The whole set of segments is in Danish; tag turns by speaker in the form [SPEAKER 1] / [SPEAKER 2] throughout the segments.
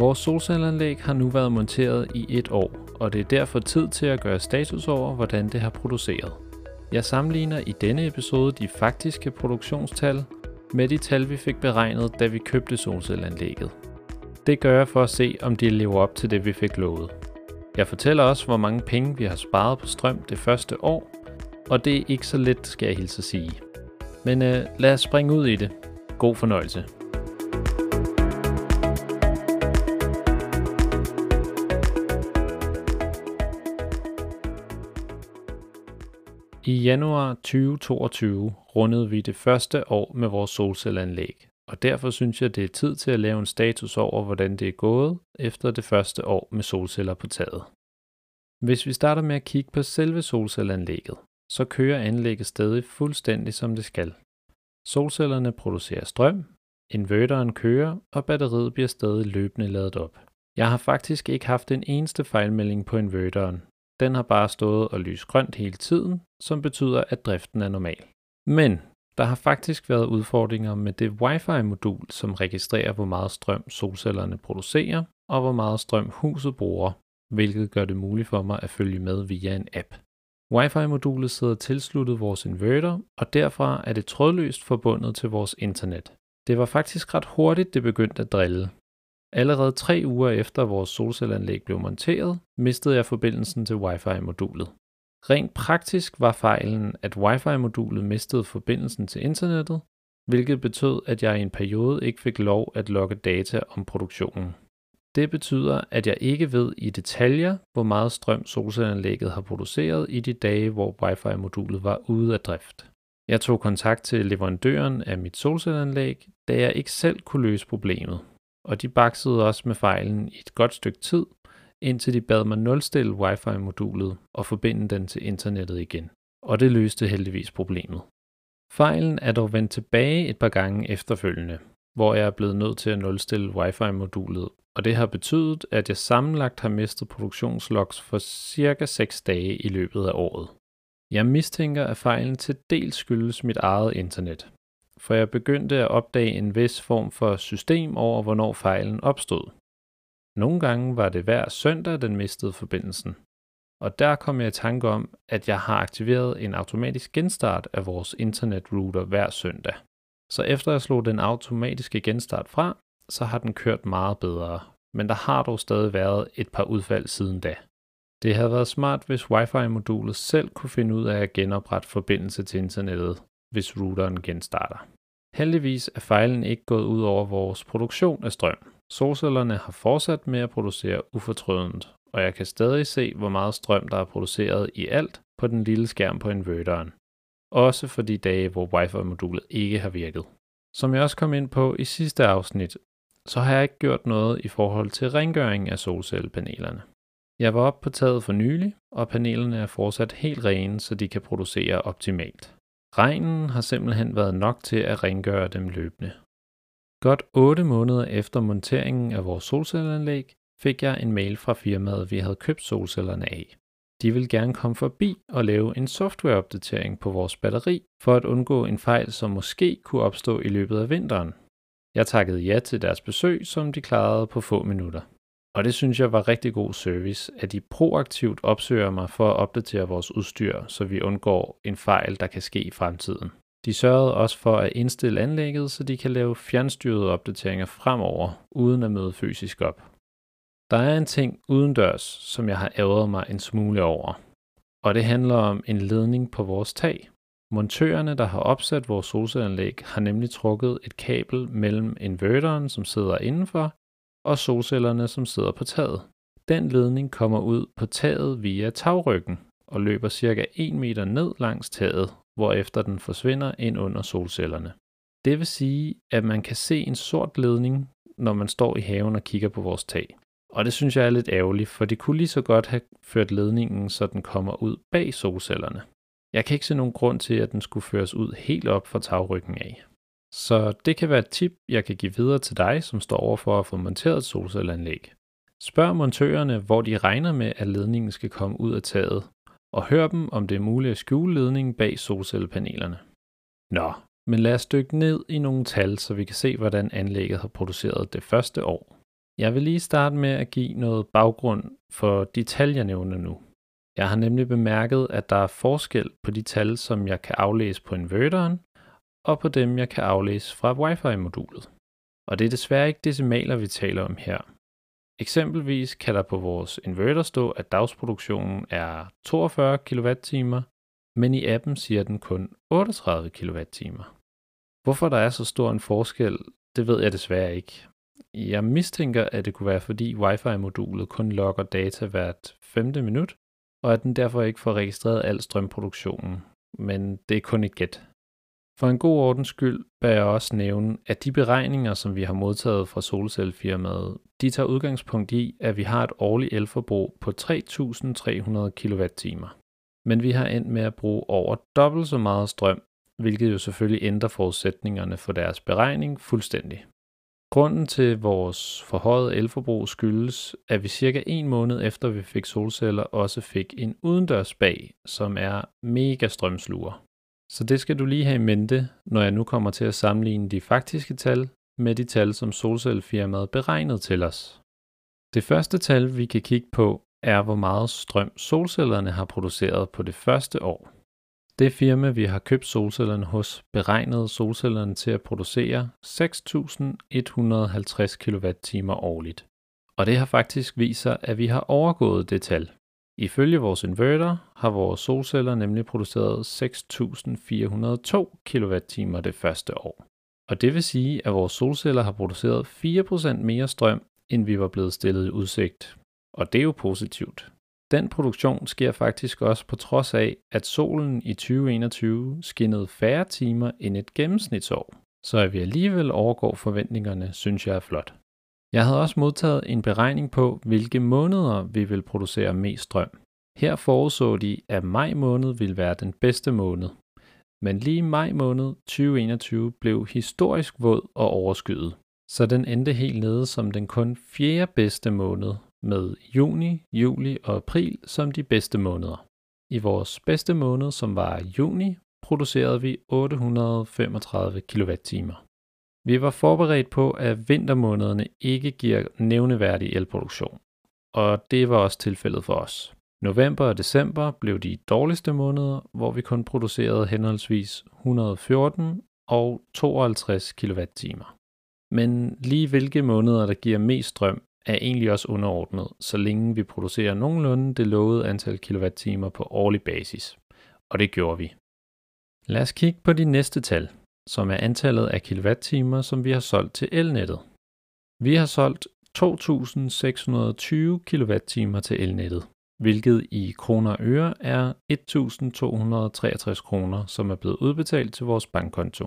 [SPEAKER 1] Vores solcelleanlæg har nu været monteret i et år, og det er derfor tid til at gøre status over, hvordan det har produceret. Jeg sammenligner i denne episode de faktiske produktionstal med de tal, vi fik beregnet, da vi købte solcelleanlægget. Det gør jeg for at se, om de lever op til det, vi fik lovet. Jeg fortæller også, hvor mange penge vi har sparet på strøm det første år, og det er ikke så let, skal jeg hilse at sige. Men øh, lad os springe ud i det. God fornøjelse. I januar 2022 rundede vi det første år med vores solcelleanlæg, og derfor synes jeg, det er tid til at lave en status over, hvordan det er gået efter det første år med solceller på taget. Hvis vi starter med at kigge på selve solcelleanlægget, så kører anlægget stadig fuldstændig som det skal. Solcellerne producerer strøm, inverteren kører, og batteriet bliver stadig løbende ladet op. Jeg har faktisk ikke haft en eneste fejlmelding på inverteren. Den har bare stået og lyst grønt hele tiden, som betyder, at driften er normal. Men der har faktisk været udfordringer med det Wi-Fi-modul, som registrerer, hvor meget strøm solcellerne producerer, og hvor meget strøm huset bruger, hvilket gør det muligt for mig at følge med via en app. Wi-Fi-modulet sidder tilsluttet vores inverter, og derfra er det trådløst forbundet til vores internet. Det var faktisk ret hurtigt, det begyndte at drille. Allerede tre uger efter vores solcelleanlæg blev monteret, mistede jeg forbindelsen til Wi-Fi-modulet. Rent praktisk var fejlen, at Wi-Fi-modulet mistede forbindelsen til internettet, hvilket betød, at jeg i en periode ikke fik lov at logge data om produktionen. Det betyder, at jeg ikke ved i detaljer, hvor meget strøm solcelleanlægget har produceret i de dage, hvor Wi-Fi-modulet var ude af drift. Jeg tog kontakt til leverandøren af mit solcelleanlæg, da jeg ikke selv kunne løse problemet, og de baksede også med fejlen i et godt stykke tid, indtil de bad mig nulstille Wi-Fi-modulet og forbinde den til internettet igen. Og det løste heldigvis problemet. Fejlen er dog vendt tilbage et par gange efterfølgende, hvor jeg er blevet nødt til at nulstille Wi-Fi-modulet, og det har betydet, at jeg sammenlagt har mistet produktionslogs for cirka 6 dage i løbet af året. Jeg mistænker, at fejlen til dels skyldes mit eget internet, for jeg begyndte at opdage en vis form for system over, hvornår fejlen opstod. Nogle gange var det hver søndag, den mistede forbindelsen. Og der kom jeg i tanke om, at jeg har aktiveret en automatisk genstart af vores internetrouter hver søndag. Så efter jeg slog den automatiske genstart fra, så har den kørt meget bedre. Men der har dog stadig været et par udfald siden da. Det havde været smart, hvis Wi-Fi-modulet selv kunne finde ud af at genoprette forbindelse til internettet, hvis routeren genstarter. Heldigvis er fejlen ikke gået ud over vores produktion af strøm. Solcellerne har fortsat med at producere ufortrødent, og jeg kan stadig se, hvor meget strøm, der er produceret i alt på den lille skærm på inverteren. Også for de dage, hvor wifi-modulet ikke har virket. Som jeg også kom ind på i sidste afsnit, så har jeg ikke gjort noget i forhold til rengøring af solcellepanelerne. Jeg var oppe på taget for nylig, og panelerne er fortsat helt rene, så de kan producere optimalt. Regnen har simpelthen været nok til at rengøre dem løbende. Godt 8 måneder efter monteringen af vores solcelleanlæg fik jeg en mail fra firmaet, vi havde købt solcellerne af. De vil gerne komme forbi og lave en softwareopdatering på vores batteri for at undgå en fejl, som måske kunne opstå i løbet af vinteren. Jeg takkede ja til deres besøg, som de klarede på få minutter. Og det synes jeg var rigtig god service, at de proaktivt opsøger mig for at opdatere vores udstyr, så vi undgår en fejl, der kan ske i fremtiden. De sørgede også for at indstille anlægget, så de kan lave fjernstyrede opdateringer fremover, uden at møde fysisk op. Der er en ting udendørs, som jeg har æret mig en smule over. Og det handler om en ledning på vores tag. Montørerne, der har opsat vores solcelleanlæg, har nemlig trukket et kabel mellem inverteren, som sidder indenfor, og solcellerne, som sidder på taget. Den ledning kommer ud på taget via tagryggen og løber cirka 1 meter ned langs taget, hvorefter den forsvinder ind under solcellerne. Det vil sige, at man kan se en sort ledning, når man står i haven og kigger på vores tag. Og det synes jeg er lidt ærgerligt, for det kunne lige så godt have ført ledningen, så den kommer ud bag solcellerne. Jeg kan ikke se nogen grund til, at den skulle føres ud helt op fra tagryggen af. Så det kan være et tip, jeg kan give videre til dig, som står over for at få monteret et solcelleanlæg. Spørg montørerne, hvor de regner med, at ledningen skal komme ud af taget, og hør dem, om det er muligt at skjule ledningen bag solcellepanelerne. Nå, men lad os dykke ned i nogle tal, så vi kan se, hvordan anlægget har produceret det første år. Jeg vil lige starte med at give noget baggrund for de tal, jeg nævner nu. Jeg har nemlig bemærket, at der er forskel på de tal, som jeg kan aflæse på inverteren, og på dem, jeg kan aflæse fra Wi-Fi-modulet. Og det er desværre ikke decimaler, vi taler om her. Eksempelvis kan der på vores inverter stå, at dagsproduktionen er 42 kWh, men i appen siger den kun 38 kWh. Hvorfor der er så stor en forskel, det ved jeg desværre ikke. Jeg mistænker, at det kunne være fordi Wi-Fi-modulet kun logger data hvert femte minut, og at den derfor ikke får registreret al strømproduktionen. Men det er kun et gæt. For en god ordens skyld bør jeg også nævne, at de beregninger, som vi har modtaget fra solcellefirmaet, de tager udgangspunkt i, at vi har et årligt elforbrug på 3.300 kWh. Men vi har endt med at bruge over dobbelt så meget strøm, hvilket jo selvfølgelig ændrer forudsætningerne for deres beregning fuldstændig. Grunden til vores forhøjet elforbrug skyldes, at vi cirka en måned efter vi fik solceller også fik en udendørs bag, som er mega strømsluger. Så det skal du lige have i mente, når jeg nu kommer til at sammenligne de faktiske tal med de tal, som solcellefirmaet beregnede til os. Det første tal, vi kan kigge på, er hvor meget strøm solcellerne har produceret på det første år. Det firma, vi har købt solcellerne hos, beregnede solcellerne til at producere 6.150 kWh årligt. Og det har faktisk vist sig, at vi har overgået det tal. Ifølge vores inverter har vores solceller nemlig produceret 6.402 kWh det første år. Og det vil sige, at vores solceller har produceret 4% mere strøm, end vi var blevet stillet i udsigt. Og det er jo positivt. Den produktion sker faktisk også på trods af, at solen i 2021 skinnede færre timer end et gennemsnitsår. Så at vi alligevel overgår forventningerne, synes jeg er flot. Jeg havde også modtaget en beregning på, hvilke måneder vi vil producere mest strøm. Her forudså de, at maj måned ville være den bedste måned. Men lige maj måned 2021 blev historisk våd og overskyet, så den endte helt nede som den kun fjerde bedste måned, med juni, juli og april som de bedste måneder. I vores bedste måned, som var juni, producerede vi 835 kWh. Vi var forberedt på, at vintermånederne ikke giver nævneværdig elproduktion, og det var også tilfældet for os. November og december blev de dårligste måneder, hvor vi kun producerede henholdsvis 114 og 52 kWh. Men lige hvilke måneder, der giver mest strøm, er egentlig også underordnet, så længe vi producerer nogenlunde det lovede antal kilowattimer på årlig basis. Og det gjorde vi. Lad os kigge på de næste tal, som er antallet af kilowattimer, som vi har solgt til elnettet. Vi har solgt 2.620 kWh til elnettet, hvilket i kroner og øre er 1.263 kroner, som er blevet udbetalt til vores bankkonto.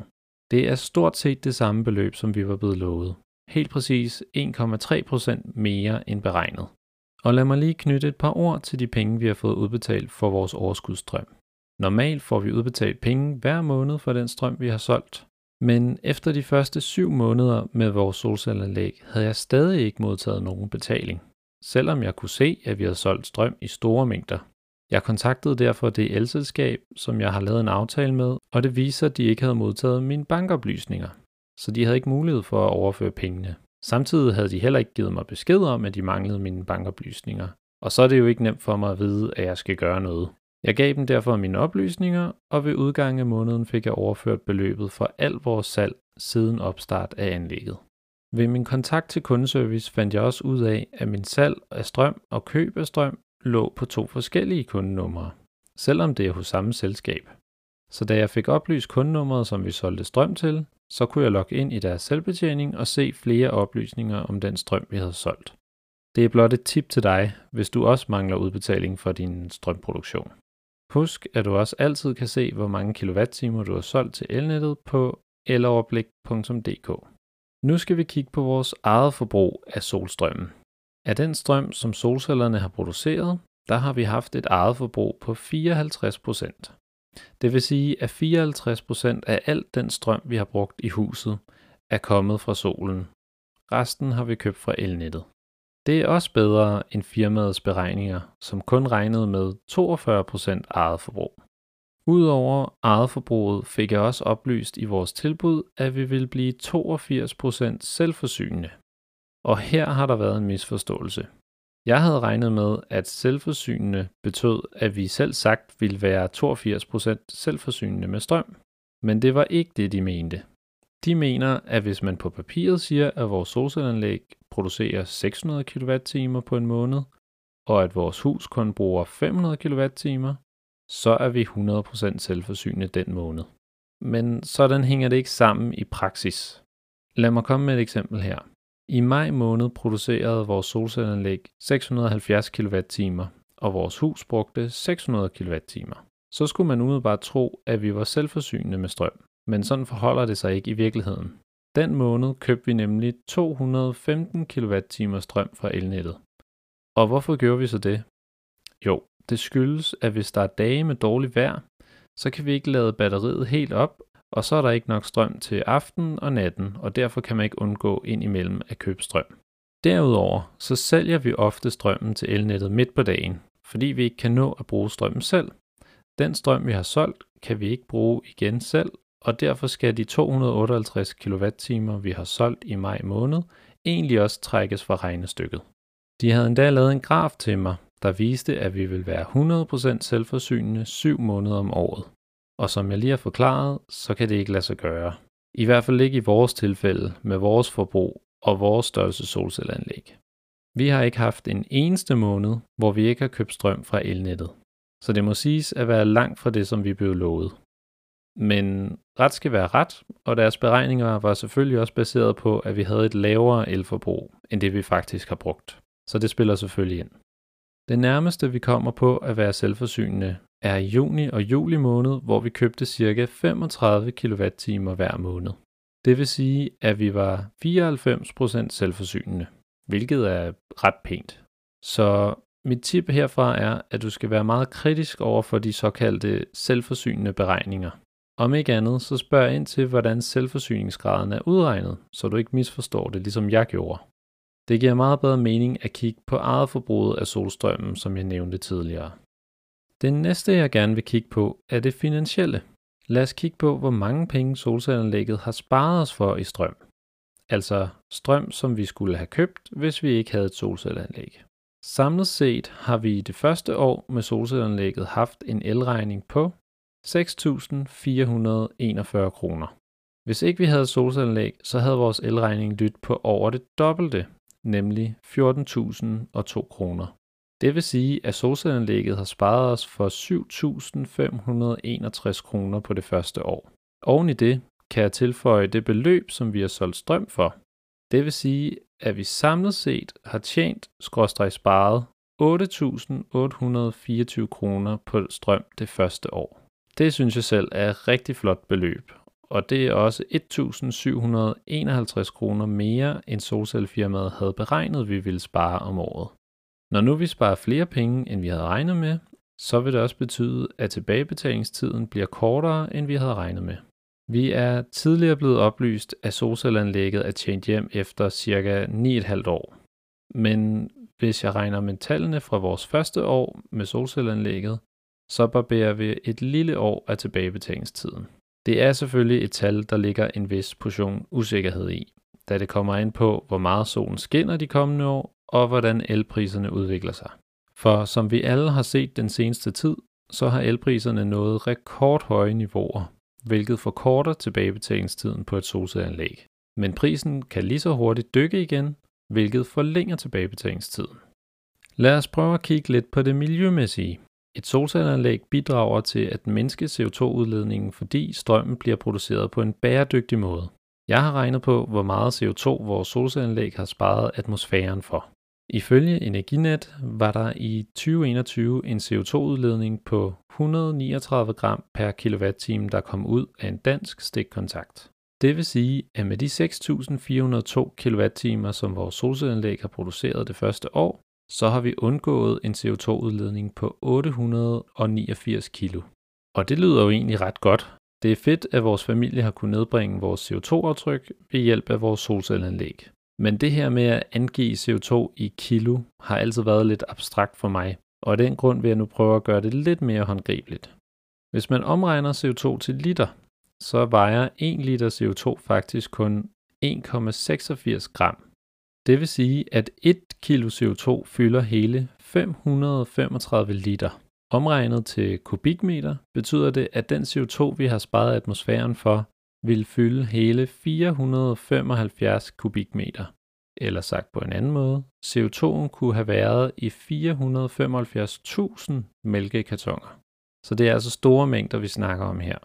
[SPEAKER 1] Det er stort set det samme beløb, som vi var blevet lovet. Helt præcis 1,3% mere end beregnet. Og lad mig lige knytte et par ord til de penge, vi har fået udbetalt for vores overskudsstrøm. Normalt får vi udbetalt penge hver måned for den strøm, vi har solgt. Men efter de første syv måneder med vores solcelleranlæg havde jeg stadig ikke modtaget nogen betaling, selvom jeg kunne se, at vi havde solgt strøm i store mængder. Jeg kontaktede derfor det elselskab, som jeg har lavet en aftale med, og det viser, at de ikke havde modtaget mine bankoplysninger så de havde ikke mulighed for at overføre pengene. Samtidig havde de heller ikke givet mig besked om, at de manglede mine bankoplysninger. Og så er det jo ikke nemt for mig at vide, at jeg skal gøre noget. Jeg gav dem derfor mine oplysninger, og ved udgangen af måneden fik jeg overført beløbet for al vores salg siden opstart af anlægget. Ved min kontakt til kundeservice fandt jeg også ud af, at min salg af strøm og køb af strøm lå på to forskellige kundenumre, selvom det er hos samme selskab. Så da jeg fik oplyst kundenummeret, som vi solgte strøm til, så kunne jeg logge ind i deres selvbetjening og se flere oplysninger om den strøm, vi havde solgt. Det er blot et tip til dig, hvis du også mangler udbetaling for din strømproduktion. Husk, at du også altid kan se, hvor mange kilowattimer du har solgt til elnettet på eloverblik.dk. Nu skal vi kigge på vores eget forbrug af solstrømmen. Af den strøm, som solcellerne har produceret, der har vi haft et eget forbrug på 54%. Det vil sige, at 54% af al den strøm, vi har brugt i huset, er kommet fra solen. Resten har vi købt fra elnettet. Det er også bedre end firmaets beregninger, som kun regnede med 42% eget forbrug. Udover eget forbruget fik jeg også oplyst i vores tilbud, at vi vil blive 82% selvforsynende. Og her har der været en misforståelse. Jeg havde regnet med, at selvforsynende betød, at vi selv sagt ville være 82% selvforsynende med strøm. Men det var ikke det, de mente. De mener, at hvis man på papiret siger, at vores solcelleanlæg producerer 600 kWh på en måned, og at vores hus kun bruger 500 kWh, så er vi 100% selvforsynende den måned. Men sådan hænger det ikke sammen i praksis. Lad mig komme med et eksempel her. I maj måned producerede vores solcelleanlæg 670 kWh, og vores hus brugte 600 kWh. Så skulle man umiddelbart tro, at vi var selvforsynende med strøm. Men sådan forholder det sig ikke i virkeligheden. Den måned købte vi nemlig 215 kWh strøm fra elnettet. Og hvorfor gjorde vi så det? Jo, det skyldes, at hvis der er dage med dårligt vejr, så kan vi ikke lade batteriet helt op, og så er der ikke nok strøm til aften og natten, og derfor kan man ikke undgå ind imellem at købe strøm. Derudover så sælger vi ofte strømmen til elnettet midt på dagen, fordi vi ikke kan nå at bruge strømmen selv. Den strøm, vi har solgt, kan vi ikke bruge igen selv, og derfor skal de 258 kWh, vi har solgt i maj måned, egentlig også trækkes fra regnestykket. De havde endda lavet en graf til mig, der viste, at vi vil være 100% selvforsynende 7 måneder om året. Og som jeg lige har forklaret, så kan det ikke lade sig gøre. I hvert fald ikke i vores tilfælde med vores forbrug og vores størrelse solcelleanlæg. Vi har ikke haft en eneste måned, hvor vi ikke har købt strøm fra elnettet. Så det må siges at være langt fra det, som vi blev lovet. Men ret skal være ret, og deres beregninger var selvfølgelig også baseret på, at vi havde et lavere elforbrug, end det vi faktisk har brugt. Så det spiller selvfølgelig ind. Det nærmeste vi kommer på at være selvforsynende er i juni og juli måned, hvor vi købte ca. 35 kWh hver måned. Det vil sige, at vi var 94% selvforsynende, hvilket er ret pænt. Så mit tip herfra er, at du skal være meget kritisk over for de såkaldte selvforsynende beregninger. Om ikke andet, så spørg ind til, hvordan selvforsyningsgraden er udregnet, så du ikke misforstår det, ligesom jeg gjorde. Det giver meget bedre mening at kigge på eget forbrug af solstrømmen, som jeg nævnte tidligere. Det næste, jeg gerne vil kigge på, er det finansielle. Lad os kigge på, hvor mange penge solcelleanlægget har sparet os for i strøm. Altså strøm, som vi skulle have købt, hvis vi ikke havde et solcelleanlæg. Samlet set har vi i det første år med solcelleanlægget haft en elregning på 6.441 kroner. Hvis ikke vi havde solcelleanlæg, så havde vores elregning lyttet på over det dobbelte, nemlig 14.002 kroner. Det vil sige, at solcelleanlægget har sparet os for 7.561 kroner på det første år. Oven i det kan jeg tilføje det beløb, som vi har solgt strøm for. Det vil sige, at vi samlet set har tjent, skråstrej sparet, 8.824 kroner på strøm det første år. Det synes jeg selv er et rigtig flot beløb, og det er også 1.751 kroner mere, end solcellefirmaet havde beregnet, vi ville spare om året. Når nu vi sparer flere penge, end vi havde regnet med, så vil det også betyde, at tilbagebetalingstiden bliver kortere, end vi havde regnet med. Vi er tidligere blevet oplyst, at solcelleanlægget er tjent hjem efter cirka 9,5 år. Men hvis jeg regner med tallene fra vores første år med solcelleanlægget, så barberer vi et lille år af tilbagebetalingstiden. Det er selvfølgelig et tal, der ligger en vis portion usikkerhed i, da det kommer ind på, hvor meget solen skinner de kommende år, og hvordan elpriserne udvikler sig. For som vi alle har set den seneste tid, så har elpriserne nået rekordhøje niveauer, hvilket forkorter tilbagebetalingstiden på et solcelleanlæg. Men prisen kan lige så hurtigt dykke igen, hvilket forlænger tilbagebetalingstiden. Lad os prøve at kigge lidt på det miljømæssige. Et solcelleanlæg bidrager til at mindske CO2-udledningen, fordi strømmen bliver produceret på en bæredygtig måde. Jeg har regnet på, hvor meget CO2 vores solcelleanlæg har sparet atmosfæren for. Ifølge Energinet var der i 2021 en CO2-udledning på 139 gram per kilowatt-time, der kom ud af en dansk stikkontakt. Det vil sige, at med de 6.402 kWh, som vores solcelleanlæg har produceret det første år, så har vi undgået en CO2-udledning på 889 kilo. Og det lyder jo egentlig ret godt. Det er fedt, at vores familie har kunnet nedbringe vores CO2-aftryk ved hjælp af vores solcelleanlæg. Men det her med at angive CO2 i kilo har altid været lidt abstrakt for mig, og af den grund vil jeg nu prøve at gøre det lidt mere håndgribeligt. Hvis man omregner CO2 til liter, så vejer 1 liter CO2 faktisk kun 1,86 gram. Det vil sige, at 1 kilo CO2 fylder hele 535 liter. Omregnet til kubikmeter betyder det, at den CO2, vi har sparet atmosfæren for, vil fylde hele 475 kubikmeter. Eller sagt på en anden måde, CO2'en kunne have været i 475.000 mælkekartoner. Så det er altså store mængder, vi snakker om her.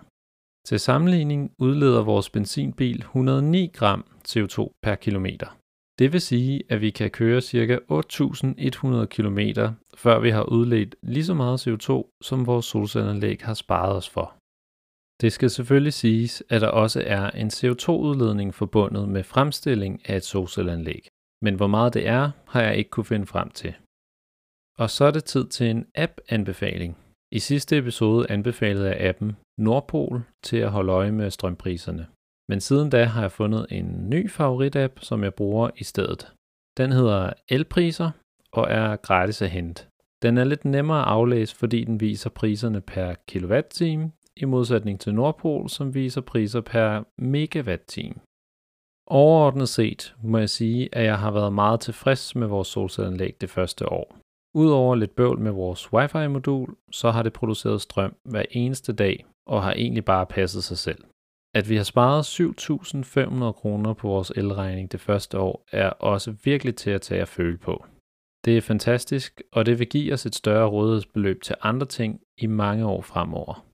[SPEAKER 1] Til sammenligning udleder vores benzinbil 109 gram CO2 per kilometer. Det vil sige, at vi kan køre ca. 8.100 km, før vi har udledt lige så meget CO2, som vores solcelleranlæg har sparet os for. Det skal selvfølgelig siges, at der også er en CO2-udledning forbundet med fremstilling af et solcelleranlæg. Men hvor meget det er, har jeg ikke kunne finde frem til. Og så er det tid til en app-anbefaling. I sidste episode anbefalede jeg appen Nordpol til at holde øje med strømpriserne. Men siden da har jeg fundet en ny favoritapp, som jeg bruger i stedet. Den hedder Elpriser og er gratis at hente. Den er lidt nemmere at aflæse, fordi den viser priserne per kilowatt-time, i modsætning til Nordpol, som viser priser per megawatt-time. Overordnet set må jeg sige, at jeg har været meget tilfreds med vores solcelleanlæg det første år. Udover lidt bøvl med vores wifi-modul, så har det produceret strøm hver eneste dag og har egentlig bare passet sig selv. At vi har sparet 7.500 kroner på vores elregning det første år, er også virkelig til at tage at føle på. Det er fantastisk, og det vil give os et større rådighedsbeløb til andre ting i mange år fremover.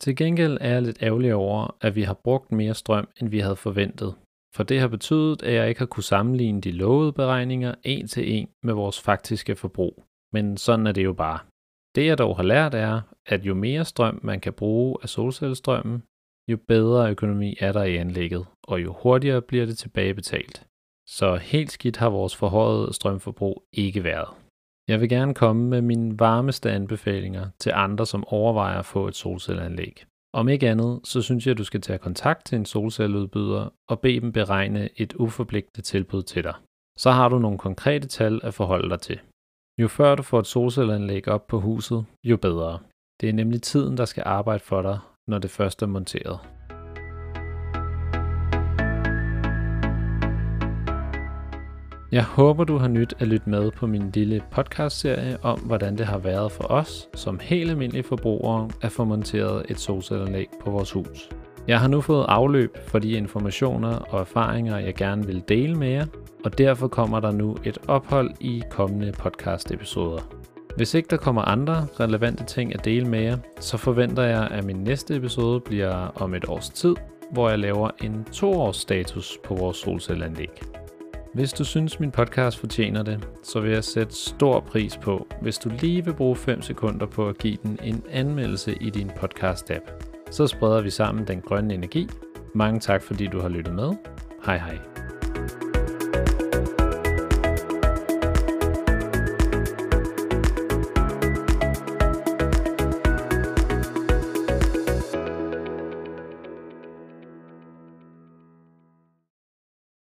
[SPEAKER 1] Til gengæld er jeg lidt ærgerlig over, at vi har brugt mere strøm, end vi havde forventet, for det har betydet, at jeg ikke har kunne sammenligne de lovede beregninger en til en med vores faktiske forbrug. Men sådan er det jo bare. Det jeg dog har lært er, at jo mere strøm man kan bruge af solcellestrømmen, jo bedre økonomi er der i anlægget, og jo hurtigere bliver det tilbagebetalt. Så helt skidt har vores forhøjet strømforbrug ikke været. Jeg vil gerne komme med mine varmeste anbefalinger til andre, som overvejer at få et solcelleanlæg. Om ikke andet, så synes jeg, at du skal tage kontakt til en solcelleudbyder og bede dem beregne et uforpligtende tilbud til dig. Så har du nogle konkrete tal at forholde dig til. Jo før du får et solcelleanlæg op på huset, jo bedre. Det er nemlig tiden, der skal arbejde for dig, når det først er monteret. Jeg håber, du har nyt at lytte med på min lille podcastserie om, hvordan det har været for os som helt almindelige forbrugere at få monteret et solcelleanlæg på vores hus. Jeg har nu fået afløb for de informationer og erfaringer, jeg gerne vil dele med jer, og derfor kommer der nu et ophold i kommende podcast-episoder. Hvis ikke der kommer andre relevante ting at dele med jer, så forventer jeg, at min næste episode bliver om et års tid, hvor jeg laver en toårs status på vores solcelleanlæg. Hvis du synes, min podcast fortjener det, så vil jeg sætte stor pris på, hvis du lige vil bruge 5 sekunder på at give den en anmeldelse i din podcast-app. Så spreder vi sammen den grønne energi. Mange tak, fordi du har lyttet med. Hej hej.